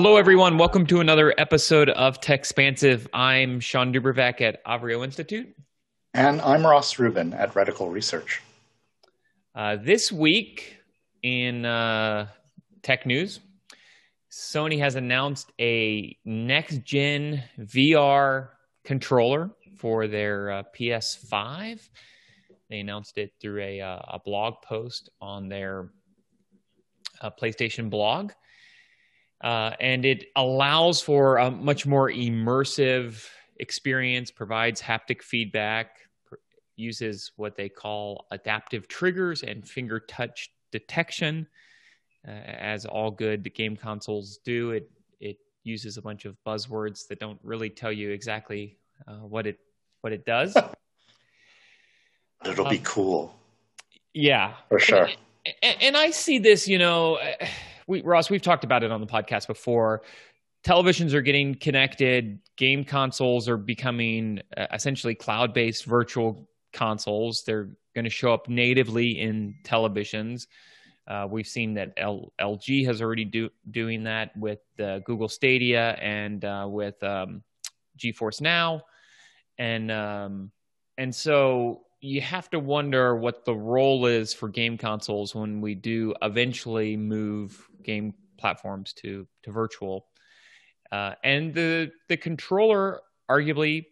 Hello, everyone. Welcome to another episode of Techspansive. I'm Sean DuBravac at Avrio Institute. And I'm Ross Rubin at Reticle Research. Uh, this week in uh, tech news, Sony has announced a next gen VR controller for their uh, PS5. They announced it through a, uh, a blog post on their uh, PlayStation blog. Uh, and it allows for a much more immersive experience, provides haptic feedback, pr- uses what they call adaptive triggers and finger touch detection, uh, as all good game consoles do. It it uses a bunch of buzzwords that don't really tell you exactly uh, what it what it does. It'll um, be cool. Yeah, for sure. And, and, and I see this, you know we, Ross, we've talked about it on the podcast before. Televisions are getting connected. Game consoles are becoming uh, essentially cloud-based virtual consoles. They're going to show up natively in televisions. Uh, we've seen that L- LG has already do- doing that with uh, Google Stadia and uh, with um, GeForce Now, and um, and so you have to wonder what the role is for game consoles when we do eventually move game platforms to to virtual. Uh, and the the controller arguably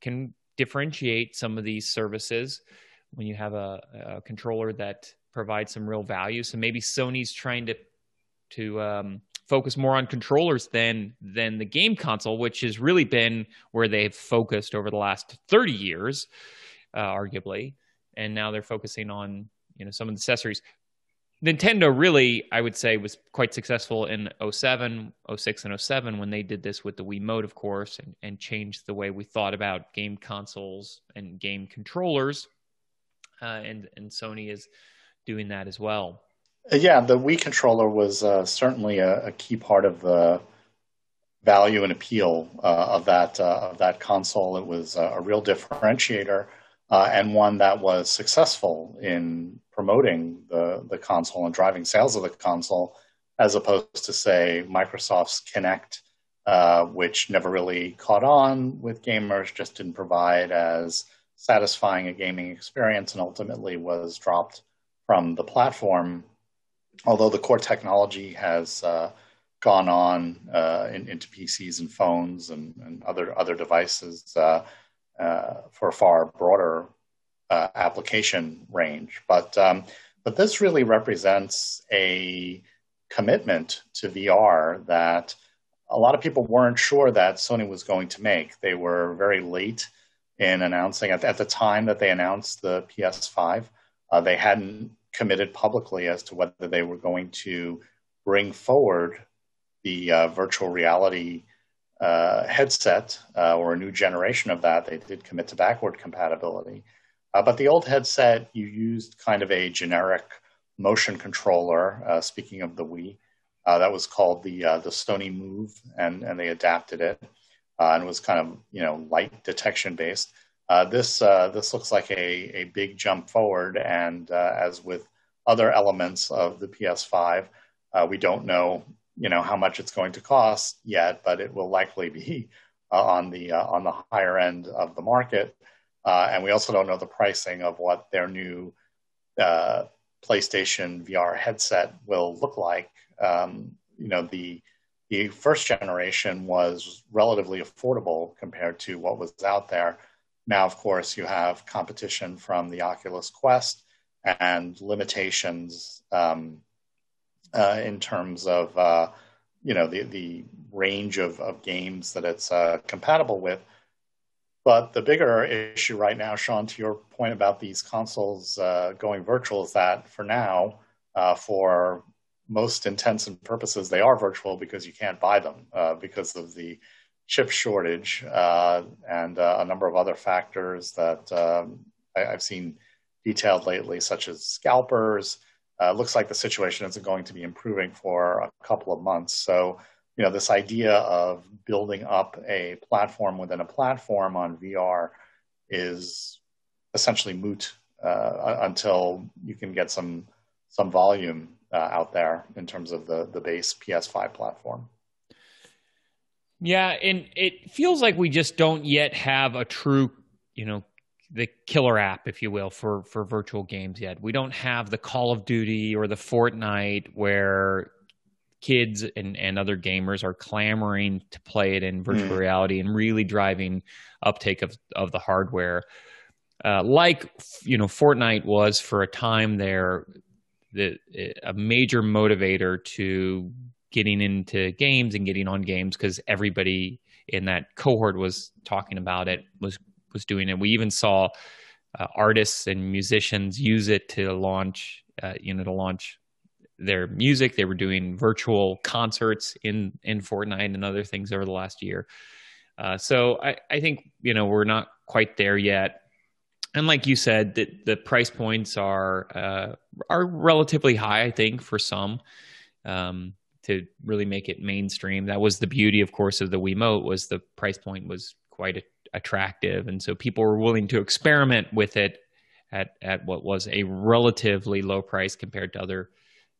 can differentiate some of these services when you have a, a controller that provides some real value. So maybe Sony's trying to to um, focus more on controllers than than the game console, which has really been where they've focused over the last thirty years uh, arguably, and now they're focusing on you know some of the accessories. Nintendo really, I would say, was quite successful in 07, 06, and 07 when they did this with the Wiimote, of course, and, and changed the way we thought about game consoles and game controllers. Uh, and and Sony is doing that as well. Uh, yeah, the Wii controller was uh, certainly a, a, key part of the value and appeal uh, of that uh, of that console. It was a real differentiator uh, and one that was successful in promoting the, the console and driving sales of the console, as opposed to, say, Microsoft's Kinect, uh, which never really caught on with gamers, just didn't provide as satisfying a gaming experience, and ultimately was dropped from the platform. Although the core technology has uh, gone on uh, in, into PCs and phones and, and other other devices, uh, for a far broader uh, application range. But um, but this really represents a commitment to VR that a lot of people weren't sure that Sony was going to make. They were very late in announcing at, at the time that they announced the PS5. Uh, they hadn't committed publicly as to whether they were going to bring forward the uh, virtual reality uh, headset uh, or a new generation of that. They did commit to backward compatibility. Uh, but the old headset, you used kind of a generic motion controller. Uh, speaking of the Wii, uh, that was called the the Sony Move, and and they adapted it, and was kind of you know light detection based. this this looks like a a big jump forward, and as with other elements of the PS5, we don't know you know how much it's going to cost yet, but it will likely be uh, on the uh, on the higher end of the market. Uh, and we also don't know the pricing of what their new uh, PlayStation VR headset will look like. Um, you know, the the first generation was relatively affordable compared to what was out there. Now, of course, you have competition from the Oculus Quest and limitations um, uh, in terms of uh, you know the the range of, of games that it's uh, compatible with. But the bigger issue right now, Sean, to your point about these consoles uh, going virtual, is that for now, uh, for most intents and purposes, they are virtual because you can't buy them uh, because of the chip shortage and a number of other factors that um, I, I've seen detailed lately, such as scalpers, uh, looks like the situation isn't going to be improving for a couple of months. So, you know, this idea of building up a platform within a platform on VR is essentially moot uh, until you can get some some volume uh, out there in terms of the the base PS5 platform. Yeah, and it feels like we just don't yet have a true, you know, the killer app, if you will, for for virtual games yet. We don't have the Call of Duty or the Fortnite where kids and, and other gamers are clamoring to play it in virtual mm. reality and really driving uptake of, of the hardware. Uh, like you know, Fortnite was for a time there, the a major motivator to getting into games and getting on games because everybody in that cohort was talking about it, was was doing it. We even saw uh, artists and musicians use it to launch, uh, you know, to launch their music. They were doing virtual concerts in in Fortnite and other things over the last year. Uh, so I, I think you know we're not quite there yet. And like you said, the, the price points are uh, are relatively high. I think for some um, to really make it mainstream. That was the beauty, of course, of the Wiimote was the price point was quite a, attractive, and so people were willing to experiment with it at at what was a relatively low price compared to other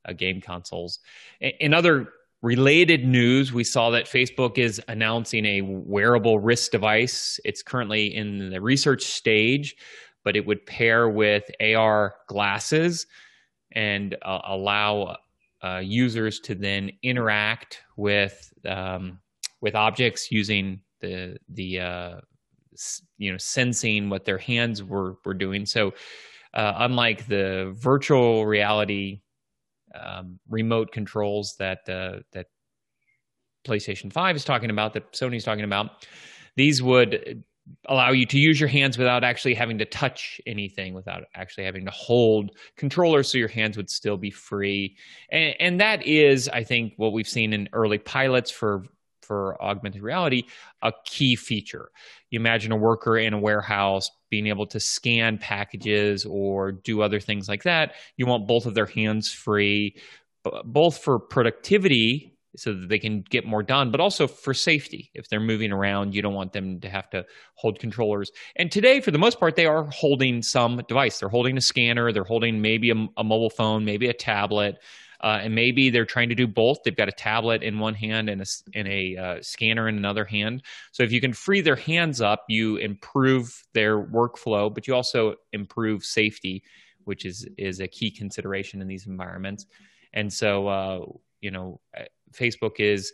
uh, game consoles. In other related news, we saw that Facebook is announcing a wearable wrist device. It's currently in the research stage, but it would pair with AR glasses and uh, allow uh, users to then interact with um, with objects using the the uh, you know sensing what their hands were were doing. So, uh, unlike the virtual reality um, remote controls that uh, that PlayStation Five is talking about, that Sony's talking about. These would allow you to use your hands without actually having to touch anything, without actually having to hold controllers, so your hands would still be free. And, and that is, I think, what we've seen in early pilots for for augmented reality a key feature. You imagine a worker in a warehouse being able to scan packages or do other things like that. You want both of their hands free, both for productivity so that they can get more done, but also for safety. If they're moving around, you don't want them to have to hold controllers. And today, for the most part, they are holding some device. They're holding a scanner, they're holding maybe a, a mobile phone, maybe a tablet. Uh, and maybe they're trying to do both. They've got a tablet in one hand and a, and a uh, scanner in another hand. So if you can free their hands up, you improve their workflow, but you also improve safety, which is is a key consideration in these environments. And so, uh, you know, uh, Facebook is.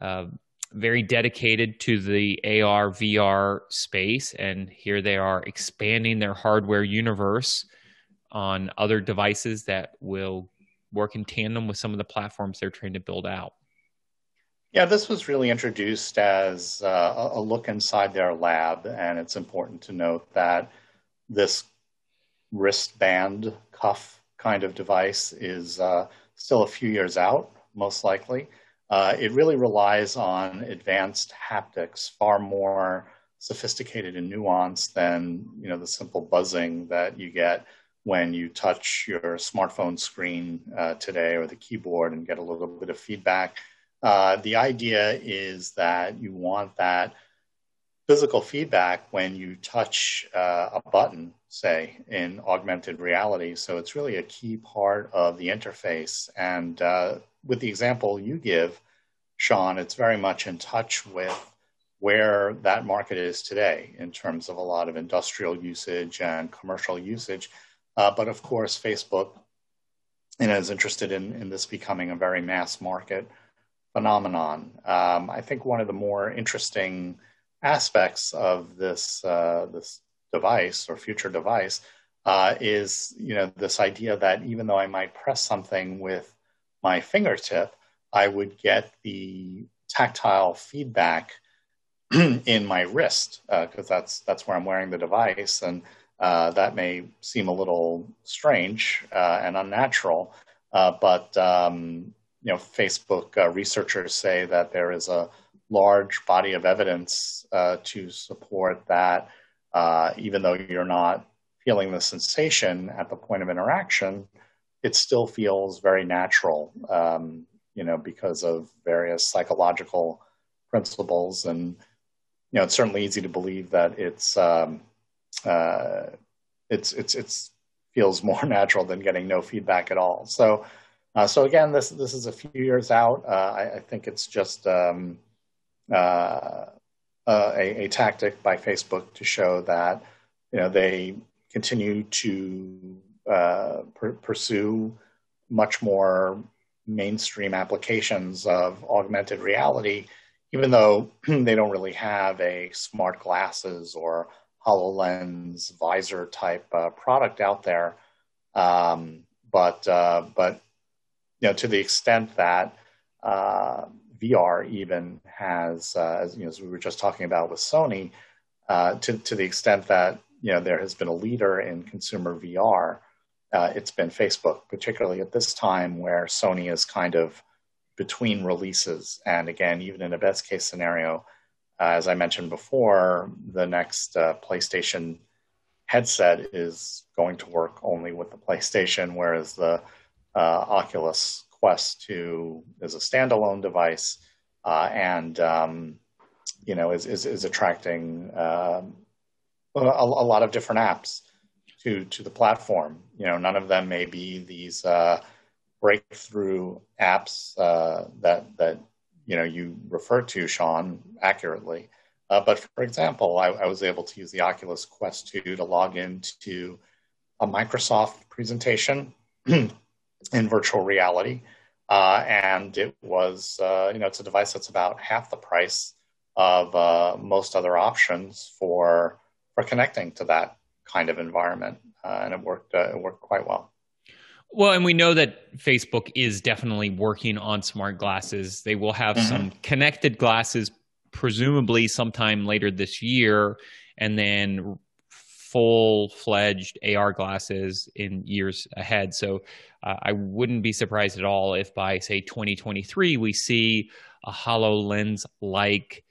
Uh, very dedicated to the AR VR space, and here they are expanding their hardware universe on other devices that will work in tandem with some of the platforms they're trying to build out. Yeah, this was really introduced as uh, a look inside their lab, and it's important to note that this wristband cuff kind of device is uh, still a few years out, most likely. Uh, it really relies on advanced haptics, far more sophisticated and nuanced than you know the simple buzzing that you get when you touch your smartphone screen uh, today or the keyboard and get a little bit of feedback. Uh, the idea is that you want that physical feedback when you touch uh, a button, say, in augmented reality. So it's really a key part of the interface. And uh, with the example you give, Sean, it's very much in touch with where that market is today in terms of a lot of industrial usage and commercial usage. Uh, but of course, Facebook you know, is interested in, in this becoming a very mass market phenomenon. Um, I think one of the more interesting aspects of this uh, this device or future device uh, is you know this idea that even though I might press something with my fingertip, I would get the tactile feedback in my wrist because uh, that's that's where I'm wearing the device and uh, that may seem a little strange uh, and unnatural, uh, but um, you know, Facebook uh, researchers say that there is a large body of evidence uh, to support that. even though you're not feeling the sensation at the point of interaction, it still feels very natural. Um, you know, because of various psychological principles, and you know, it's certainly easy to believe that it's um, uh, it's it's it's feels more natural than getting no feedback at all. So, uh, so again, this this is a few years out. Uh, I, I, think it's just um, uh, a, a, tactic by Facebook to show that you know they continue to uh, pr- pursue much more mainstream applications of augmented reality, even though they don't really have a smart glasses or HoloLens visor type uh, product out there. Um, but uh, but you know to the extent that uh, VR even has, uh, as, you know, as we were just talking about with Sony, uh, to to the extent that you know there has been a leader in consumer VR, uh, it's been Facebook, particularly at this time where Sony is kind of between releases, and again, even in a best case scenario, as I mentioned before, the next uh, PlayStation headset is going to work only with the PlayStation, whereas the uh, Oculus Quest 2 is a standalone device uh, and um, you know is is, is attracting um, a, a, lot of different apps to to the platform. You know, none of them may be these uh, breakthrough apps uh, that that you know you refer to, Sean, accurately. Uh, but for example, I, I, was able to use the Oculus Quest 2 to log into a Microsoft presentation in virtual reality. Uh, and it was, uh, you know, it's a device that's about half the price of uh, most other options for for connecting to that kind of environment, uh, and it worked. Uh, it worked quite well. Well, and we know that Facebook is definitely working on smart glasses. They will have mm-hmm. some connected glasses, presumably sometime later this year, and then full fledged AR glasses in years ahead. So uh, I wouldn't be surprised at all if by, say, 2023, we see a HoloLens like.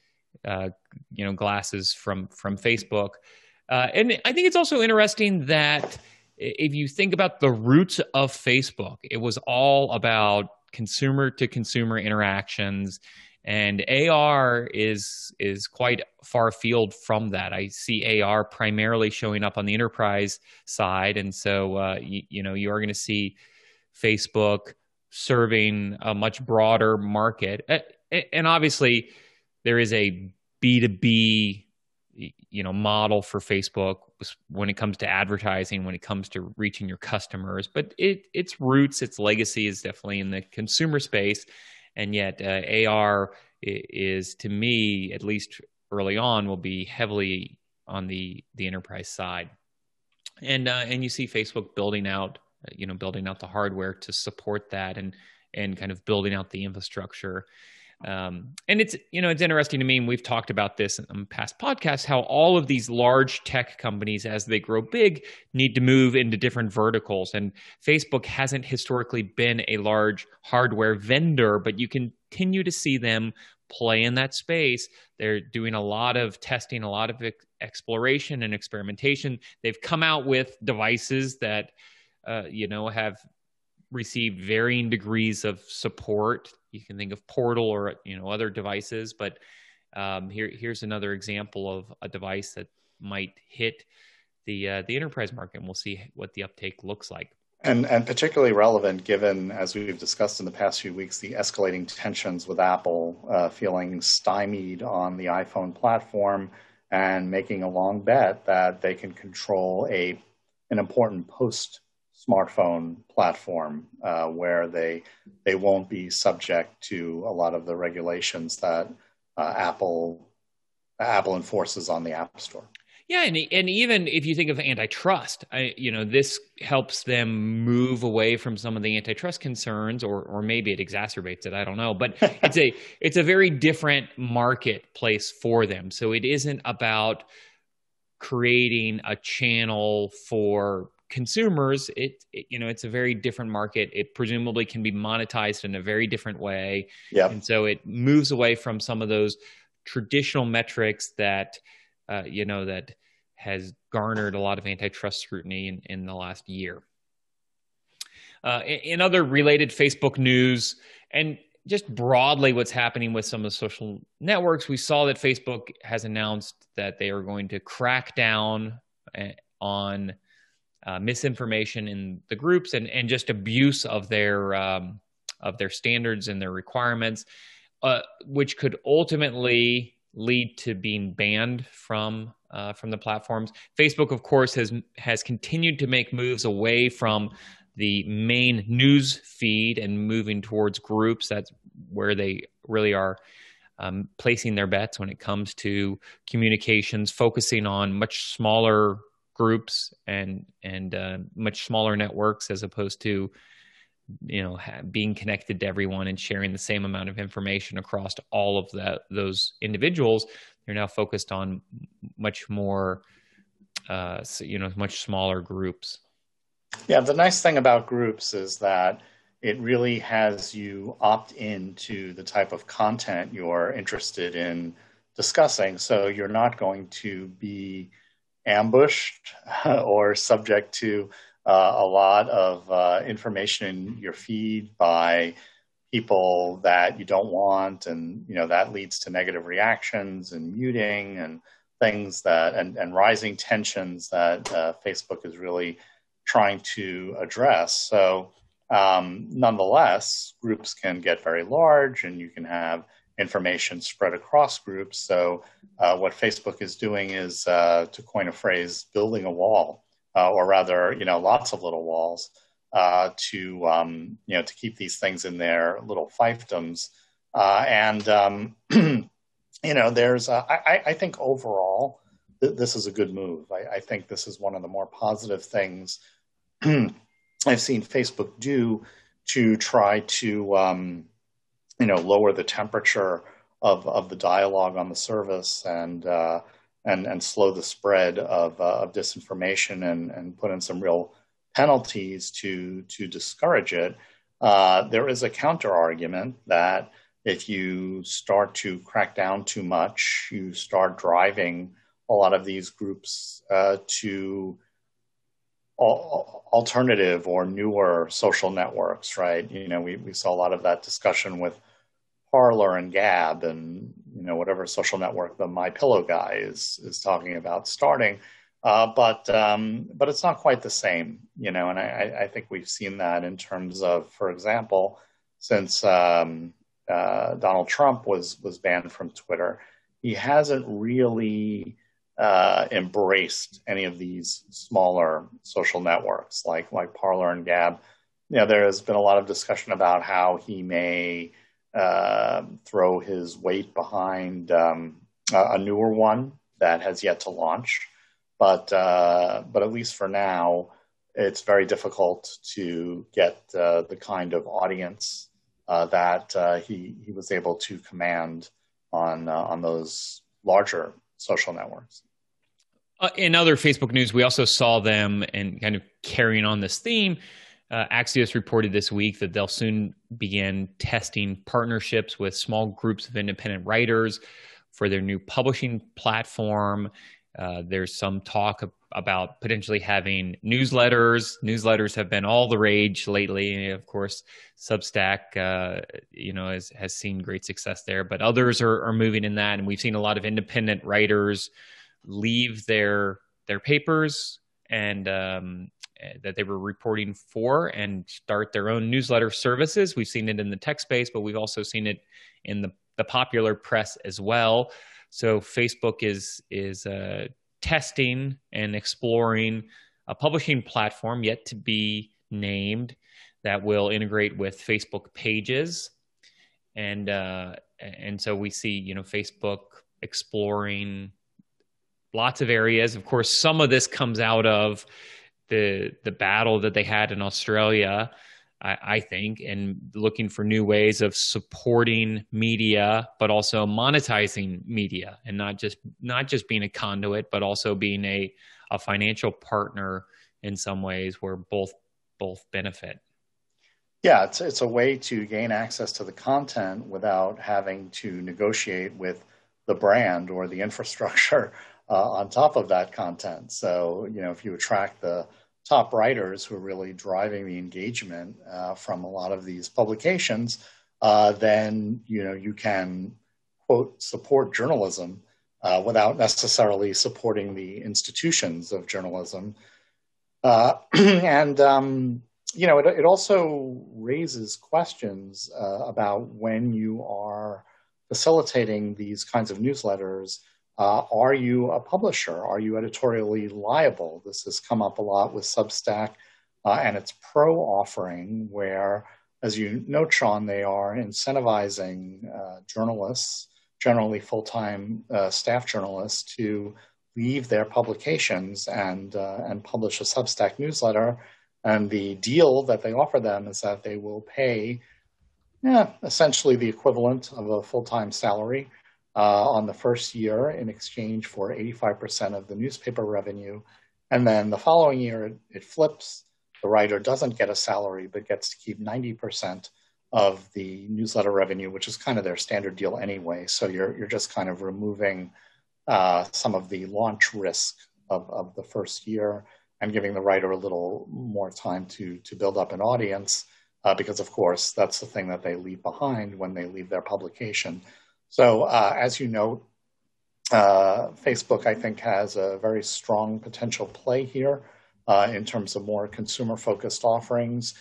Uh, you know, glasses from from Facebook, uh, and I think it's also interesting that if you think about the roots of Facebook, it was all about consumer to consumer interactions and AR is is quite far afield from that. I see AR primarily showing up on the enterprise side, and so uh, you, you know you are going to see Facebook serving a much broader market, and obviously there is a B two B you know model for Facebook when it comes to advertising, when it comes to reaching your customers. But it its roots, its legacy is definitely in the consumer space, and yet uh, AR is to me, at least early on, will be heavily on the the enterprise side. And uh, and you see Facebook building out, you know, building out the hardware to support that, and and kind of building out the infrastructure. Um, and it's you know it's interesting to me, and we've talked about this in past podcasts, how all of these large tech companies, as they grow big, need to move into different verticals. And Facebook hasn't historically been a large hardware vendor, but you continue to see them play in that space. They're doing a lot of testing, a lot of ex- exploration and experimentation. They've come out with devices that uh, you know have received varying degrees of support you can think of Portal or you know other devices, but um, here here's another example of a device that might hit the uh, the enterprise market, and we'll see what the uptake looks like. And and particularly relevant given, as we've discussed in the past few weeks, the escalating tensions with Apple uh, feeling stymied on the iPhone platform and making a long bet that they can control a an important post smartphone platform uh, where they they won't be subject to a lot of the regulations that uh, Apple Apple enforces on the App Store. Yeah, and and even if you think of antitrust, I, you know, this helps them move away from some of the antitrust concerns, or or maybe it exacerbates it. I don't know, but it's a it's a very different marketplace for them. So it isn't about creating a channel for consumers it, it, you know it's a very different market. It presumably can be monetized in a very different way. Yeah. And so it moves away from some of those traditional metrics that uh, you know that has garnered a lot of antitrust scrutiny in, in the last year. Uh, in, in other related facebook news and just broadly what's happening with some of the social networks we saw that facebook has announced that they are going to crack down eh, on uh, misinformation in the groups and, and just abuse of their um, of their standards and their requirements. uh, which could ultimately lead to being banned from uh, from the platforms. Facebook, of course, has has continued to make moves away from the main news feed and moving towards groups. That's where they really are um, placing their bets when it comes to communications, focusing on much smaller groups and and uh, much smaller networks as opposed to you know being connected to everyone and sharing the same amount of information across all of that those individuals they're now focused on much more uh, you know much smaller groups. Yeah the nice thing about groups is that it really has you opt into the type of content you're interested in discussing. So you're not going to be ambushed or subject to uh, a lot of uh, information in your feed by people that you don't want, and you know that leads to negative reactions and muting and things that and, and rising tensions that uh, Facebook is really trying to address. So, um, nonetheless, groups can get very large, and you can have information spread across groups. So, uh, what Facebook is doing is, uh, to coin a phrase, building a wall, uh, or rather, you know, lots of little walls uh, to um, you know to keep these things in their little fiefdoms. Uh, and um, you know, there's I, I, think overall th- this is a good move. I, I, think this is one of the more positive things I've seen Facebook do to try to um, you know lower the temperature of of the dialogue on the service and uh, and and slow the spread of uh, of disinformation and and put in some real penalties to to discourage it. Uh, there is a counter argument that if you start to crack down too much, you start driving a lot of these groups uh, to alternative or newer social networks, right? You know, we, we saw a lot of that discussion with Parler and Gab and you know whatever social network the My Pillow guy is is talking about starting. Uh, but um, but it's not quite the same, you know. And I, I, think we've seen that in terms of, for example, since um, uh, Donald Trump was was banned from Twitter, he hasn't really uh, embraced any of these smaller social networks like like Parler and Gab. You know, there has been a lot of discussion about how he may uh, throw his weight behind um, a newer one that has yet to launch. But uh, but at least for now, it's very difficult to get uh, the kind of audience uh, that uh, he he was able to command on on those larger social networks. In other Facebook news, we also saw them and kind of carrying on this theme uh, Axios reported this week that they'll soon begin testing partnerships with small groups of independent writers for their new publishing platform. Uh, there's some talk about potentially having newsletters. Newsletters have been all the rage lately. Of course, Substack, uh, you know, has, has seen great success there, but others are, are moving in that, and we've seen a lot of independent writers leave their their papers and um, Eh, that they were reporting for and start their own newsletter services. We've seen it in the tech space, but we've also seen it in the, the popular press as well. So Facebook is is uh, testing and exploring a publishing platform yet to be named that will integrate with Facebook Pages, and uh, and so we see you know Facebook exploring lots of areas. Of course, some of this comes out of the the battle that they had in Australia, I, I, think, and looking for new ways of supporting media, but also monetizing media, and not just not just being a conduit, but also being a a financial partner in some ways where both both benefit. Yeah, it's it's a way to gain access to the content without having to negotiate with the brand or the infrastructure uh, on top of that content. So, you know, if you attract the top writers who are really driving the engagement uh, from a lot of these publications, uh, then, you know, you can, quote, support journalism uh, without necessarily supporting the institutions of journalism. Uh, and, um, you know, it, it also raises questions uh, about when you are – facilitating these kinds of newsletters, uh, are you a publisher? Are you editorially liable? This has come up a lot with Substack uh, and its pro offering, where, as you know, Sean, they are incentivizing uh, journalists, generally full time uh, staff journalists, to leave their publications and, uh, and publish a Substack newsletter. And the deal that they offer them is that they will pay yeah, essentially the equivalent of a full time salary uh, on the first year in exchange for 85% of the newspaper revenue. And then the following year, it, it, flips. The writer doesn't get a salary, but gets to keep 90% of the newsletter revenue, which is kind of their standard deal anyway. So you're, you're just kind of removing uh, some of the launch risk of, of the first year and giving the writer a little more time to, to build up an audience uh, because of course that's the thing that they leave behind when they leave their publication. So uh, as you know, uh, Facebook I think has a very strong potential play here uh, in terms of more consumer focused offerings.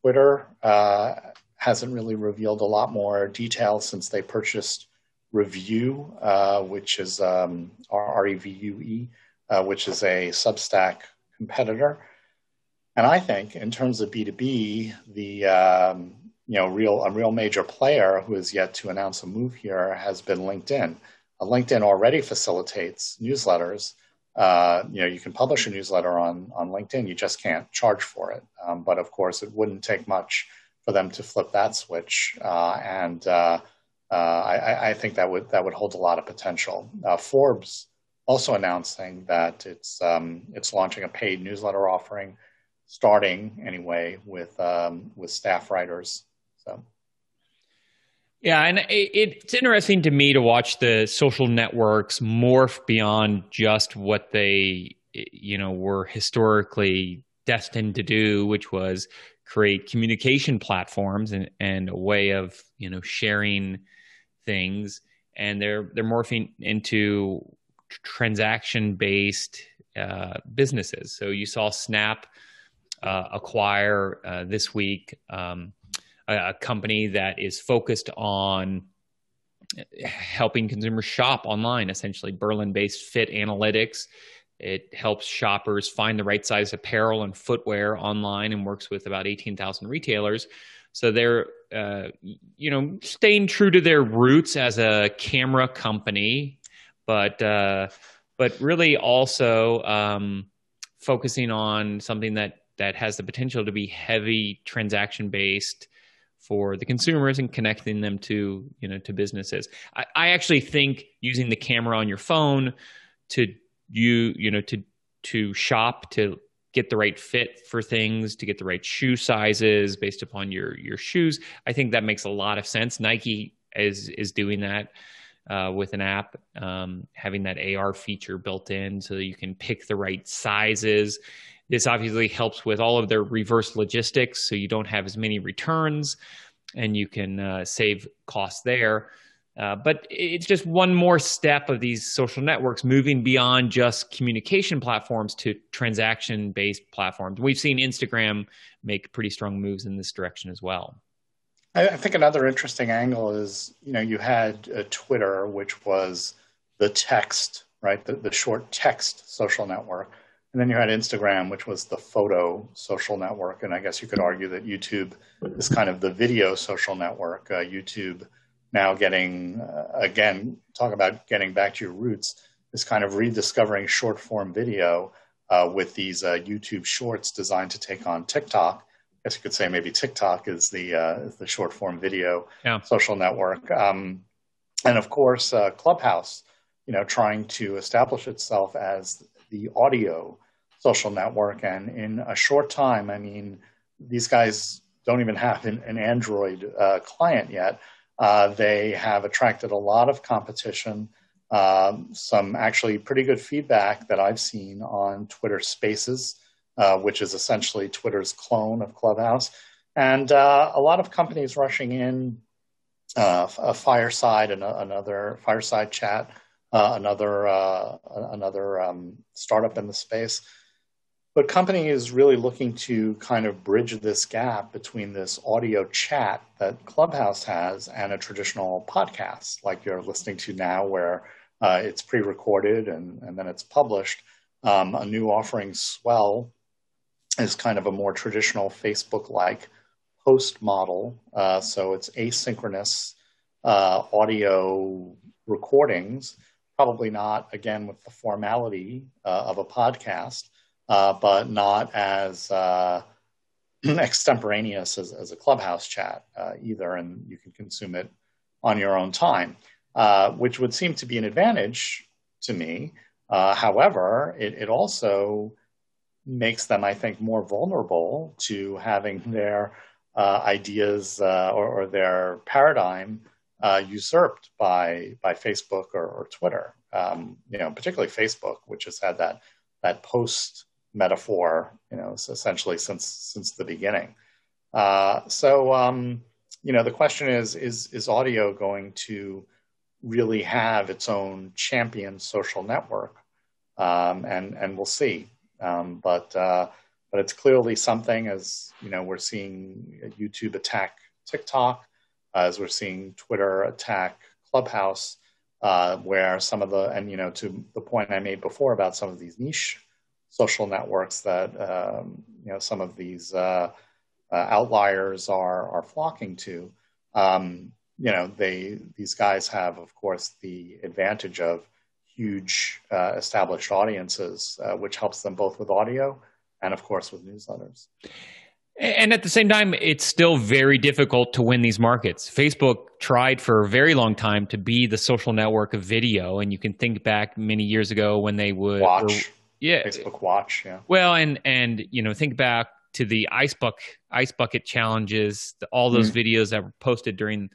Twitter uh, hasn't really revealed a lot more detail since they purchased Revue, uh, which is um, R E V U E, which is a Substack competitor. And I think in terms of B2B, the um, you know real a real major player who is yet to announce a move here has been LinkedIn. Uh, LinkedIn already facilitates newsletters. Uh, you know, you can publish a newsletter on on LinkedIn. You just can't charge for it. Um, but of course, it wouldn't take much for them to flip that switch. Uh, and uh, uh, I, I, think that would that would hold a lot of potential. Uh, Forbes also announcing that it's um, it's launching a paid newsletter offering starting anyway with um, with staff writers. So. Yeah, and it, it's interesting to me to watch the social networks morph beyond just what they, you know, were historically destined to do, which was create communication platforms and, and a way of, you know, sharing things. And they're they're morphing into transaction based uh, businesses. So you saw Snap uh, acquire uh, this week um, a, company that is focused on helping consumers shop online, essentially Berlin based Fit Analytics. It helps shoppers find the right size apparel and footwear online and works with about 18,000 retailers. So they're, uh, you know, staying true to their roots as a camera company, but uh, but really also um, focusing on something that that has the potential to be heavy transaction based for the consumers and connecting them to you know to businesses. I, I, actually think using the camera on your phone to you you know to to shop to get the right fit for things to get the right shoe sizes based upon your your shoes. I think that makes a lot of sense. Nike is is doing that. Uh, with an app, um, having that AR feature built in so that you can pick the right sizes this obviously helps with all of their reverse logistics, so you don't have as many returns and you can uh, save costs there. Uh, but it's just one more step of these social networks moving beyond just communication platforms to transaction based platforms. We've seen Instagram make pretty strong moves in this direction as well. I think another interesting angle is you know, you had uh, Twitter, which was the text, right? The, the short text social network. And then you had Instagram, which was the photo social network. And I guess you could argue that YouTube is kind of the video social network. Uh, YouTube now getting, uh, again, talk about getting back to your roots, is kind of rediscovering short form video uh, with these uh, YouTube shorts designed to take on TikTok. I guess you could say maybe TikTok is the, uh, is the short form video yeah. social network. Um, and of course, uh, Clubhouse, you know, trying to establish itself as the audio social network. And in a short time, I mean, these guys don't even have an, an Android uh, client yet. Uh, they have attracted a lot of competition, um, some actually pretty good feedback that I've seen on Twitter Spaces, uh, which is essentially Twitter's clone of Clubhouse. And uh, a lot of companies rushing in, uh, a Fireside and another Fireside Chat, uh, another another um, startup in the space but company is really looking to kind of bridge this gap between this audio chat that Clubhouse has and a traditional podcast like you're listening to now, where uh, it's pre-recorded and, and then it's published. Um, a new offering, Swell, is kind of a more traditional Facebook-like post model. Uh, so it's asynchronous uh, audio recordings, probably not again with the formality uh, of a podcast, uh, but not as uh, extemporaneous as, as, a clubhouse chat uh, either, and you can consume it on your own time, which would seem to be an advantage to me. however, it, it also makes them, I think, more vulnerable to having their uh, ideas uh, or, or, their paradigm uh, usurped by by Facebook or, or Twitter. Um, you know, particularly Facebook, which has had that that post metaphor, you know, essentially since since the beginning. Uh, so, um, you know, the question is: is is audio going to really have its own champion social network? Um, and and we'll see. Um, but uh, but it's clearly something as you know we're seeing YouTube attack TikTok, uh, as we're seeing Twitter attack Clubhouse, uh, where some of the and you know to the point I made before about some of these niche social networks that um, you know some of these uh, uh outliers are are flocking to. Um, you know they these guys have of course the advantage of huge uh, established audiences, uh, which helps them both with audio and, of course, with newsletters. And at the same time, it's still very difficult to win these markets. Facebook tried for a very long time to be the social network of video, and you can think back many years ago when they would watch, yeah, Facebook Watch, yeah. Well, and and you know, think back to the ice bucket ice bucket challenges, all those mm. videos that were posted during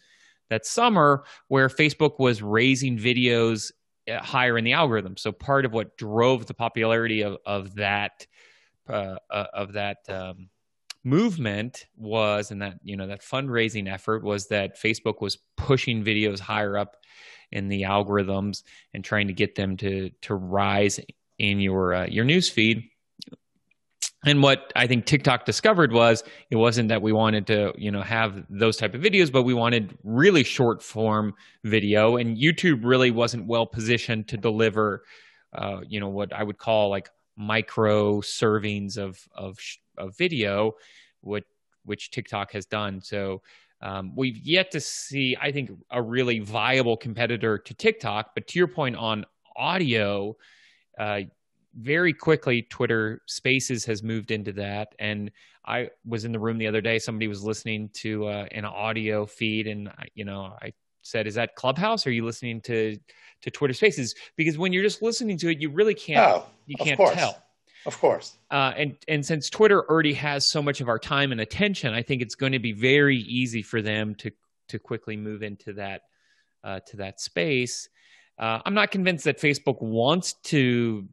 that summer, where Facebook was raising videos uh, higher in the algorithm. So part of what drove the popularity of of that uh, uh, of that um, movement was, and that you know that fundraising effort was that Facebook was pushing videos higher up in the algorithms and trying to get them to to rise in your uh, your news feed and what I think TikTok discovered was it wasn't that we wanted to, you know, have those type of videos, but we wanted really short form video. And YouTube really wasn't well positioned to deliver, uh, you know, what I would call like micro servings of of of video, what which TikTok has done. So um, we've yet to see, I think, a really viable competitor to TikTok. But to your point on audio. Uh, very quickly twitter spaces has moved into that. And i was in the room the other day. Somebody was listening to uh, an audio feed and you know i said is that clubhouse? Are you listening to to twitter spaces? Because when you're just listening to it you really can't oh, you can't course. tell. Of course. Uh, and and since twitter already has so much of our time and attention i think it's going to be very easy for them to to quickly move into that uh, to that space uh, i'm not convinced that facebook wants to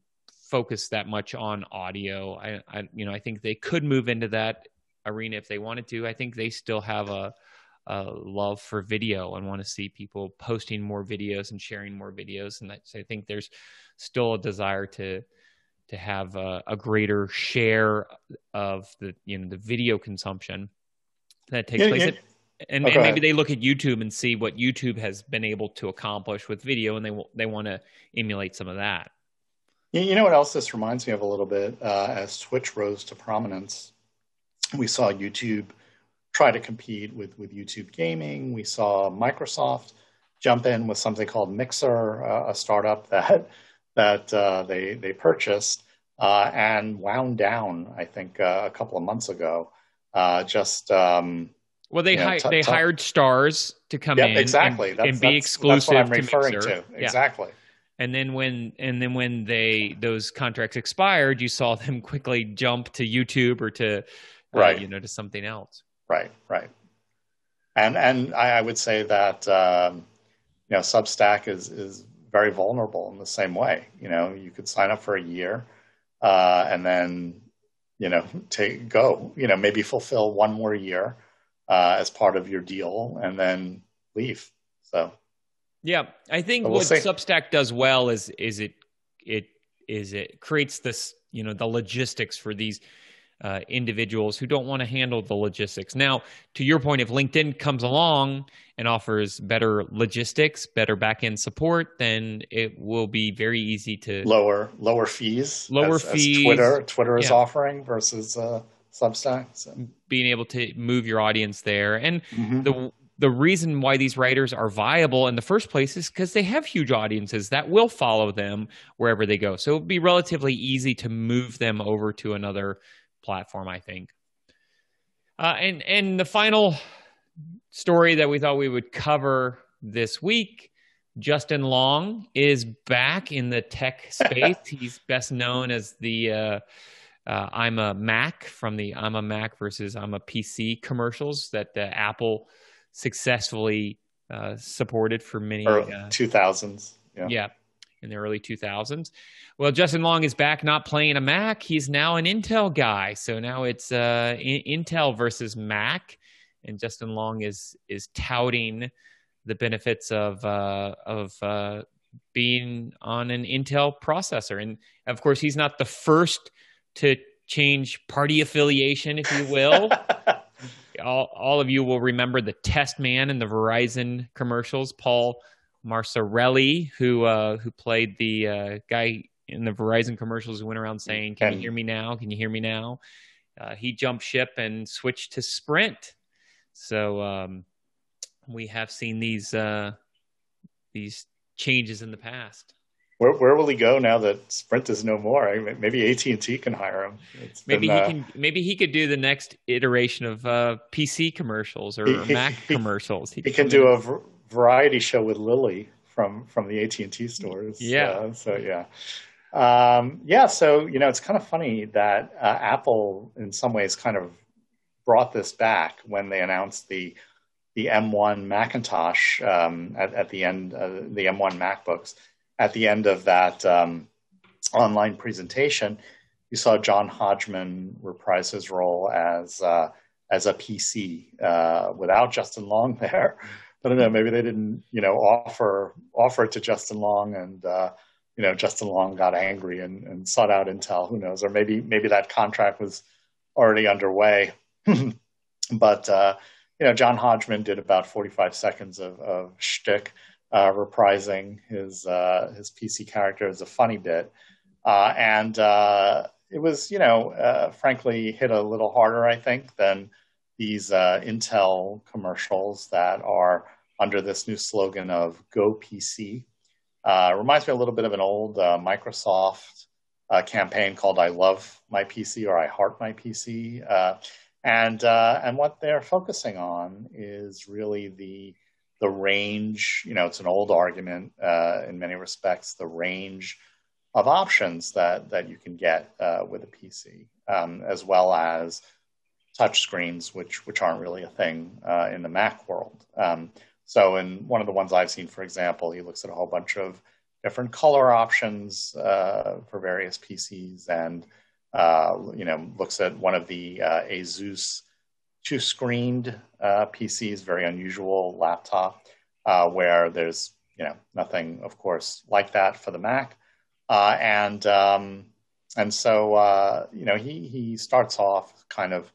focus that much on audio. I, I, you know, I think they could move into that arena if they wanted to. I think they still have a, a love for video and want to see people posting more videos and sharing more videos. And so I think there's still a desire to to have a, a, greater share of the you know the video consumption that takes yeah, place. Yeah. And, okay. and, maybe they look at YouTube and see what YouTube has been able to accomplish with video, and they they want to emulate some of that. You know what else this reminds me of a little bit? Uh, as Twitch rose to prominence, we saw YouTube try to compete with, with YouTube gaming. We saw Microsoft jump in with something called Mixer, uh, a startup that that uh, they they purchased uh, and wound down. I think uh, a couple of months ago. Uh, just um, well, they hi- t- they t- hired stars to come yep, in exactly. And, and be that's, exclusive that's what I'm referring to, to. Exactly. Yeah and then when and then when they those contracts expired you saw them quickly jump to youtube or to uh, right. you know to something else. Right right. And and i, I would say that um, you know substack is is very vulnerable in the same way. You know you could sign up for a year uh, and then you know take go you know maybe fulfill one more year uh, as part of your deal and then leave so yeah, I think we'll what see. Substack does well is is it it is it creates this you know the logistics for these uh, individuals who don't want to handle the logistics. Now, to your point, if LinkedIn comes along and offers better logistics, better backend support, then it will be very easy to lower lower fees. Lower as, fees. As Twitter Twitter is yeah. offering versus uh, Substack. So. Being able to move your audience there, and mm-hmm. the the reason why these writers are viable in the first place is because they have huge audiences that will follow them wherever they go. So it would be relatively easy to move them over to another platform, I think. Uh, and and the final story that we thought we would cover this week, Justin Long is back in the tech space. He's best known as the uh, uh, "I'm a Mac" from the "I'm a Mac" versus "I'm a PC" commercials that Apple successfully uh, supported for many uh, two thousands. Yeah. yeah, in the early 2000s. Well, Justin Long is back not playing a Mac. He's now an Intel guy. So now it's uh, Intel versus Mac. And Justin Long is is touting the benefits of uh, of uh, being on an Intel processor. And of course, he's not the first to change party affiliation, if you will. all, all of you will remember the test man in the Verizon commercials, Paul Marcarelli, who uh, who played the uh, guy in the Verizon commercials who went around saying, "Can you hear me now? Can you hear me now?" Uh, he jumped ship and switched to Sprint. So um, we have seen these uh, these changes in the past. Where, where will he go now that Sprint is no more? I mean, maybe AT and T can hire him. It's maybe been, he uh, can. Maybe he could do the next iteration of uh, PC commercials or he, Mac he, commercials. He, he can do a variety show with Lily from from the AT and T stores. Yeah. Uh, so yeah. Um, yeah, so you know, it's kind of funny that uh, Apple, in some ways, kind of brought this back when they announced the the M1 Macintosh um, at, at, the end, uh, the M1 MacBooks at the end of that um, online presentation. You saw John Hodgman reprise his role as uh, as a PC uh, without Justin Long there. I don't know. Maybe they didn't, you know, offer offer it to Justin Long, and uh, you know, Justin Long got angry and, and sought out Intel. Who knows? Or maybe maybe that contract was already underway. but uh, you know, John Hodgman did about 45 seconds of, of shtick, uh, reprising his uh, his PC character as a funny bit, uh, and uh, it was, you know, uh, frankly, hit a little harder, I think, than these uh, Intel commercials that are under this new slogan of Go PC. Uh, reminds me a little bit of an old uh, Microsoft uh, campaign called "I Love My PC" or "I Heart My PC," uh, and uh, and what they're focusing on is really the the range. You know, it's an old argument in many respects. The range of options that that you can get with a PC, um, as well as touch screens, which which aren't really a thing uh, in the Mac world. Um, so in one of the ones I've seen, for example, he looks at a whole bunch of different color options uh, for various PCs, and uh, you know looks at one of the uh, Asus two-screened uh, PCs, very unusual laptop, uh, where there's you know nothing, of course, like that for the Mac, and um, and so you know he he starts off kind of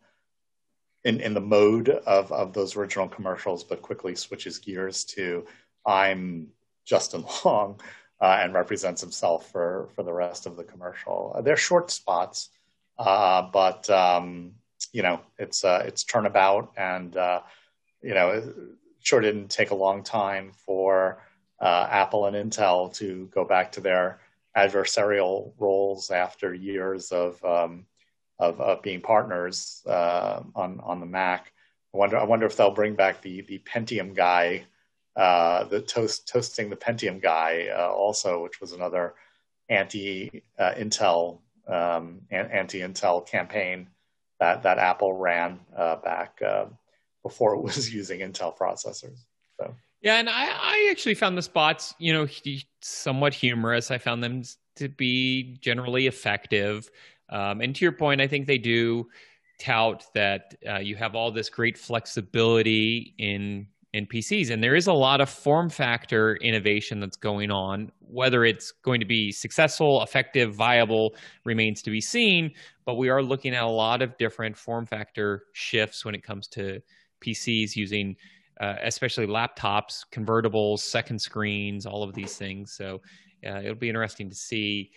in, in the mode of, of those original commercials, but quickly switches gears to I'm Justin Long uh, and represents himself for, for the rest of the commercial. Uh, they're short spots, uh, but um, you know it's uh, it's turnabout, and uh, you know it sure didn't take a long time for uh, Apple and Intel to go back to their adversarial roles after years of um, of, of being partners uh, on on the Mac. I wonder I wonder if they'll bring back the the Pentium guy, uh, the toast toasting the Pentium guy uh, also, which was another anti uh, Intel um, anti Intel campaign that that Apple ran uh, back uh, before it was using Intel processors. So. Yeah, and I, I actually found the spots, you know, somewhat humorous. I found them to be generally effective. Um, and to your point, I think they do tout that uh, you have all this great flexibility in in PCs. And there is a lot of form factor innovation that's going on. Whether it's going to be successful, effective, viable remains to be seen. But we are looking at a lot of different form factor shifts when it comes to PCs using, uh, especially laptops, convertibles, second screens, all of these things. So uh, it'll be interesting to see.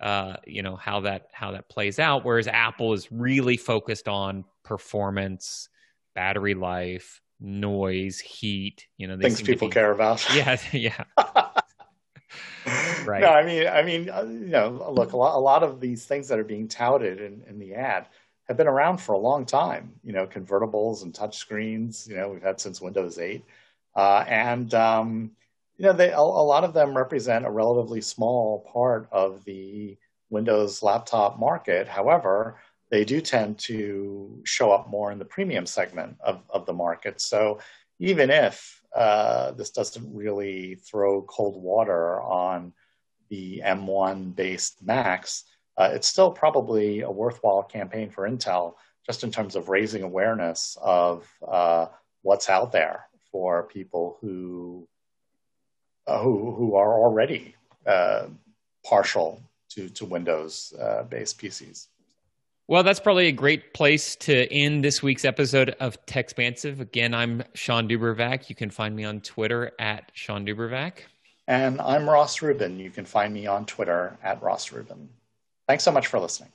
Uh, you know how that how that plays out. Whereas Apple is really focused on performance, battery life, noise, heat. You know, things people be, care about. Yeah, yeah. right. No, I mean, I mean, uh, you know, look, a lot, a lot of these things that are being touted in, in the ad have been around for a long time. You know, convertibles and touch screens. You know, we've had since Windows 8, uh, and um, you know, they a, a lot of them represent a relatively small part of the Windows laptop market. However, they do tend to show up more in the premium segment of, of the market. So even if uh, this doesn't really throw cold water on the M1 based Macs, uh, it's still probably a worthwhile campaign for Intel just in terms of raising awareness of uh, what's out there for people who uh, who who are already uh, partial to to Windows uh, based PCs. Well, that's probably a great place to end this week's episode of Techspansive. Again, I'm Shawn DuBravac. You can find me on Twitter at Shawn DuBravac. And I'm Ross Rubin. You can find me on Twitter at Ross Rubin. Thanks so much for listening.